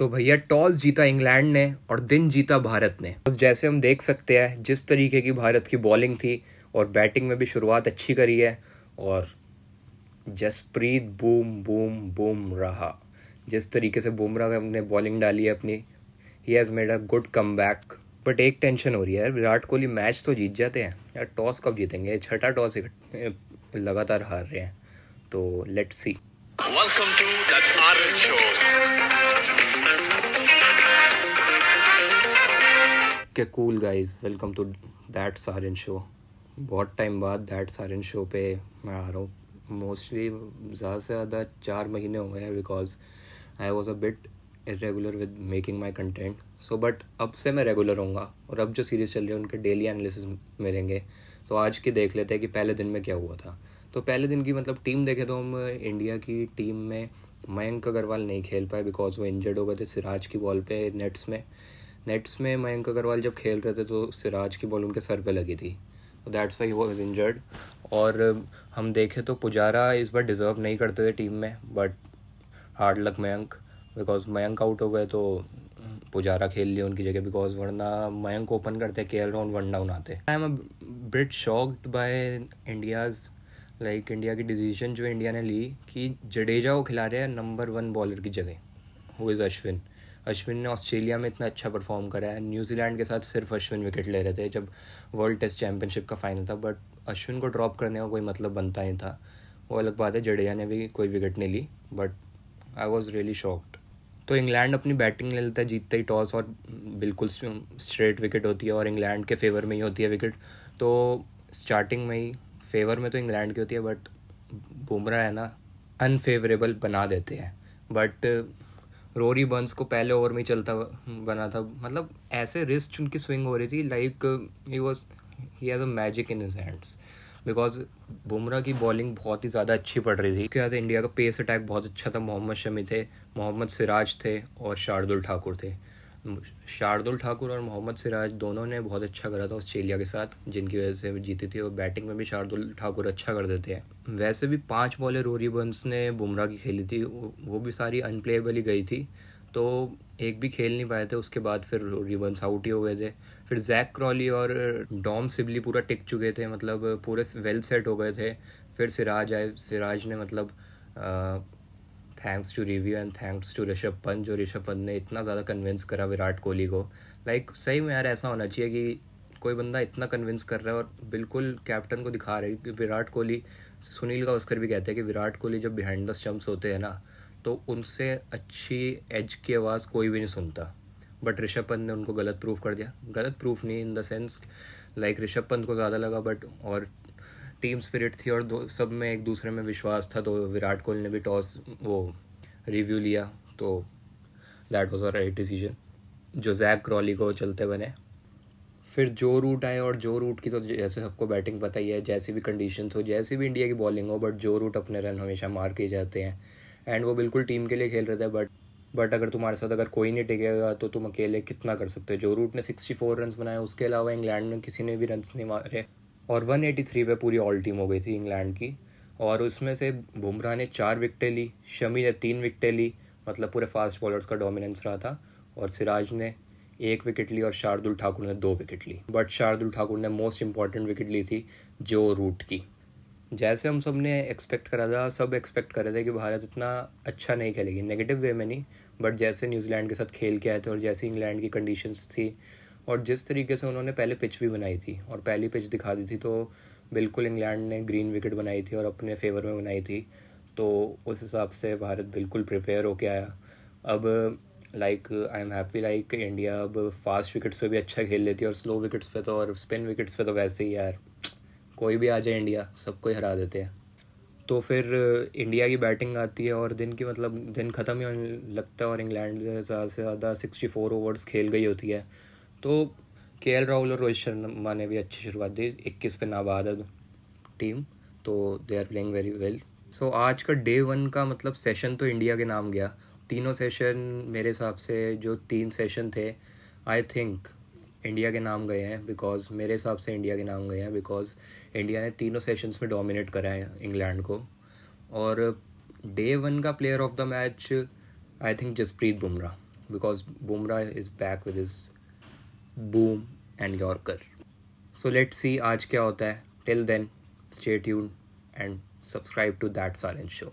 तो भैया, टॉस जीता इंग्लैंड ने और दिन जीता भारत ने। बस जैसे हम देख सकते हैं, जिस तरीके की भारत की बॉलिंग थी और बैटिंग में भी शुरुआत अच्छी करी है और जसप्रीत बूम बूम बूम रहा। जिस तरीके से बुमराह ने बॉलिंग डाली है अपनी ही has made a good comeback but एक टेंशन हो रही है विराट कोहली मैच तो जीत जाते हैं। यार टॉस कब जीतेंगे? छठा टॉस लगातार हार रहे हैं। तो let's see welcome to show के cool guys welcome to that Saran show बहुत टाइम बाद दैट सारन शो पे मैं आ रहा हूँ। मोस्टली ज़्यादा से ज़्यादा चार महीने हो गए हैं because I was a bit irregular with making my content so but अब से मैं रेगुलर होऊँगा और अब जो सीरीज़ चल रही है, उनके डेली एनालिसिस मिलेंगे। तो आज की देख लेते हैं कि पहले दिन में क्या हुआ था। तो पहले दिन की मतलब टीम देखे तो हम इंडिया की टीम में मयंक अग्रवाल नहीं खेल पाए बिकॉज़ वो इंजर्ड हो गए थे सिराज की बॉल पे नेट्स में। नेट्स में मयंक अग्रवाल जब खेल रहे थे तो सिराज की बॉल उनके सर पे लगी थी। तो दैट्स वाई वो इज़ इंजर्ड और हम देखें तो पुजारा इस बार डिज़र्व नहीं करते थे टीम में but hard luck Mayank because Mayank out हो गए तो पुजारा खेल लिया उनकी जगह बिकॉज़ वरना मयंक ओपन करते के एल राउंड वन डाउन आते। I am bit shocked by India's like India की डिसीज़न जो इंडिया ने ली, कि जडेजा को खिला रहे हैं नंबर वन बॉलर की जगह हु इज़ अश्विन अश्विन ने ऑस्ट्रेलिया में इतना अच्छा परफॉर्म करा है। न्यूजीलैंड के साथ सिर्फ़ अश्विन विकेट ले रहे थे, जब वर्ल्ड टेस्ट चैम्पियनशिप का फाइनल था बट अश्विन को ड्रॉप करने का कोई मतलब बनता नहीं था। वो अलग बात है, जडेजा ने भी कोई विकेट नहीं ली but I was really shocked तो इंग्लैंड अपनी बैटिंग ले लेता है, जीतते ही टॉस और बिल्कुल स्ट्रेट विकेट होती है और इंग्लैंड के फेवर में ही होती है विकेट तो स्टार्टिंग में ही फेवर में तो इंग्लैंड की होती है बट बुमराह है ना अनफेवरेबल बना देते हैं। बट रोरी बंस को पहले ओवर में चलता बना था। मतलब ऐसे रिस्ट उनकी स्विंग हो रही थी like he was he has a magic in his hands because Bumrah की बॉलिंग बहुत ही ज़्यादा अच्छी पड़ रही थी। उसके बाद इंडिया का पेस अटैक बहुत अच्छा था। मोहम्मद शमी थे, मोहम्मद सिराज थे और शार्दुल ठाकुर थे। शार्दुल ठाकुर और मोहम्मद सिराज दोनों ने बहुत अच्छा करा था ऑस्ट्रेलिया के साथ, जिनकी वजह से जीती थी और बैटिंग में भी शार्दुल ठाकुर अच्छा कर देते हैं वैसे भी पाँच बॉलें रोरी बंस ने बुमराह की खेली थी, वो भी सारी अनप्लेएबल ही गई थी। तो एक भी खेल नहीं पाए थे, उसके बाद फिर रोरी बंस आउट ही हो गए थे। फिर जैक क्रॉली और डॉम सिबली पूरा टिक चुके थे मतलब पूरे वेल सेट हो गए थे। फिर सिराज आए, सिराज ने मतलब thanks to review and thanks to Rishabh Pant जो ऋषभ पंत ने इतना ज़्यादा कन्विंस करा विराट कोहली को। लाइक like, सही में यार ऐसा होना चाहिए कि कोई बंदा इतना कन्विंस कर रहा है और बिल्कुल कैप्टन को दिखा रहा है कि विराट कोहली सुनील गावस्कर भी कहते हैं कि विराट कोहली जब बिहाइंड द स्टम्प्स होते हैं ना तो उनसे अच्छी एज की आवाज़ कोई भी नहीं सुनता। बट ऋषभ पंत ने उनको गलत प्रूफ कर दिया। गलत प्रूफ नहीं in the sense like Rishabh Pant को ज़्यादा लगा बट और टीम स्पिरिट थी और दो, सब में एक दूसरे में विश्वास था तो विराट कोहली ने भी टॉस, वो रिव्यू लिया तो that was a right decision जो जैक क्रॉली को चलते बने। फिर जो रूट आए और जो रूट की तो जैसे सबको बैटिंग पता ही है, जैसी भी कंडीशन हो, जैसी भी इंडिया की बॉलिंग हो बट जो रूट अपने रन हमेशा मार के जाते हैं। एंड वो बिल्कुल टीम के लिए खेल रहे थे बट बट अगर तुम्हारे साथ अगर कोई नहीं टिकेगा तो तुम अकेले कितना कर सकते हो? जो रूट ने सिक्सटी फोर रन बनाए, उसके अलावा इंग्लैंड में किसी ने भी रन नहीं मारे। और 183 पे पूरी ऑल टीम हो गई थी इंग्लैंड की। और उसमें से बुमराह ने चार विकटें ली शमी ने तीन विकटें ली मतलब पूरे फास्ट बॉलर्स का डोमिनेंस रहा था। और सिराज ने एक विकेट ली और शार्दुल ठाकुर ने दो विकेट ली। बट शार्दुल ठाकुर ने मोस्ट इंपॉर्टेंट विकेट ली थी जो रूट की। जैसे हम सबने एक्सपेक्ट करा था, सब एक्सपेक्ट कर रहे थे कि भारत इतना अच्छा नहीं खेलेगी। नेगेटिव वे में नहीं बट जैसे न्यूजीलैंड के साथ खेल के आए थे और जैसे इंग्लैंड की कंडीशंस थी और जिस तरीके से उन्होंने पहले पिच भी बनाई थी और पहली पिच दिखा दी थी तो बिल्कुल इंग्लैंड ने ग्रीन विकेट बनाई थी और अपने फेवर में बनाई थी। तो उस हिसाब से भारत बिल्कुल प्रिपेयर होके आया। अब like I am happy like India अब फास्ट विकेट्स पे भी अच्छा खेल लेती है और स्लो विकेट्स पे तो और स्पिन विकेट्स पे तो वैसे ही यार। कोई भी आ जाए इंडिया सबको ही हरा देते हैं। तो फिर इंडिया की बैटिंग आती है और दिन की मतलब दिन ख़त्म ही होने लगता है और इंग्लैंड ज़्यादा से ज़्यादा सिक्सटी फोर ओवर्स खेल गई होती है। तो के राहुल और रोहित शर्मा ने भी अच्छी शुरुआत दी, इक्कीस पे नाबाद टीम तो they are playing very well so आज का डे वन का मतलब सेशन तो इंडिया के नाम गया। तीनों सेशन मेरे हिसाब से जो तीन सेशन थे आई थिंक इंडिया के नाम गए हैं बिकॉज़ मेरे हिसाब से इंडिया के नाम गए हैं बिकॉज़ इंडिया ने तीनों सेशंस में डोमिनेट करा है इंग्लैंड को। और डे वन का player of the match I think Jasprit Bumrah because Bumrah is back with his boom and yorker so let see आज क्या होता है. Till then stay tune and subscribe to that सारे show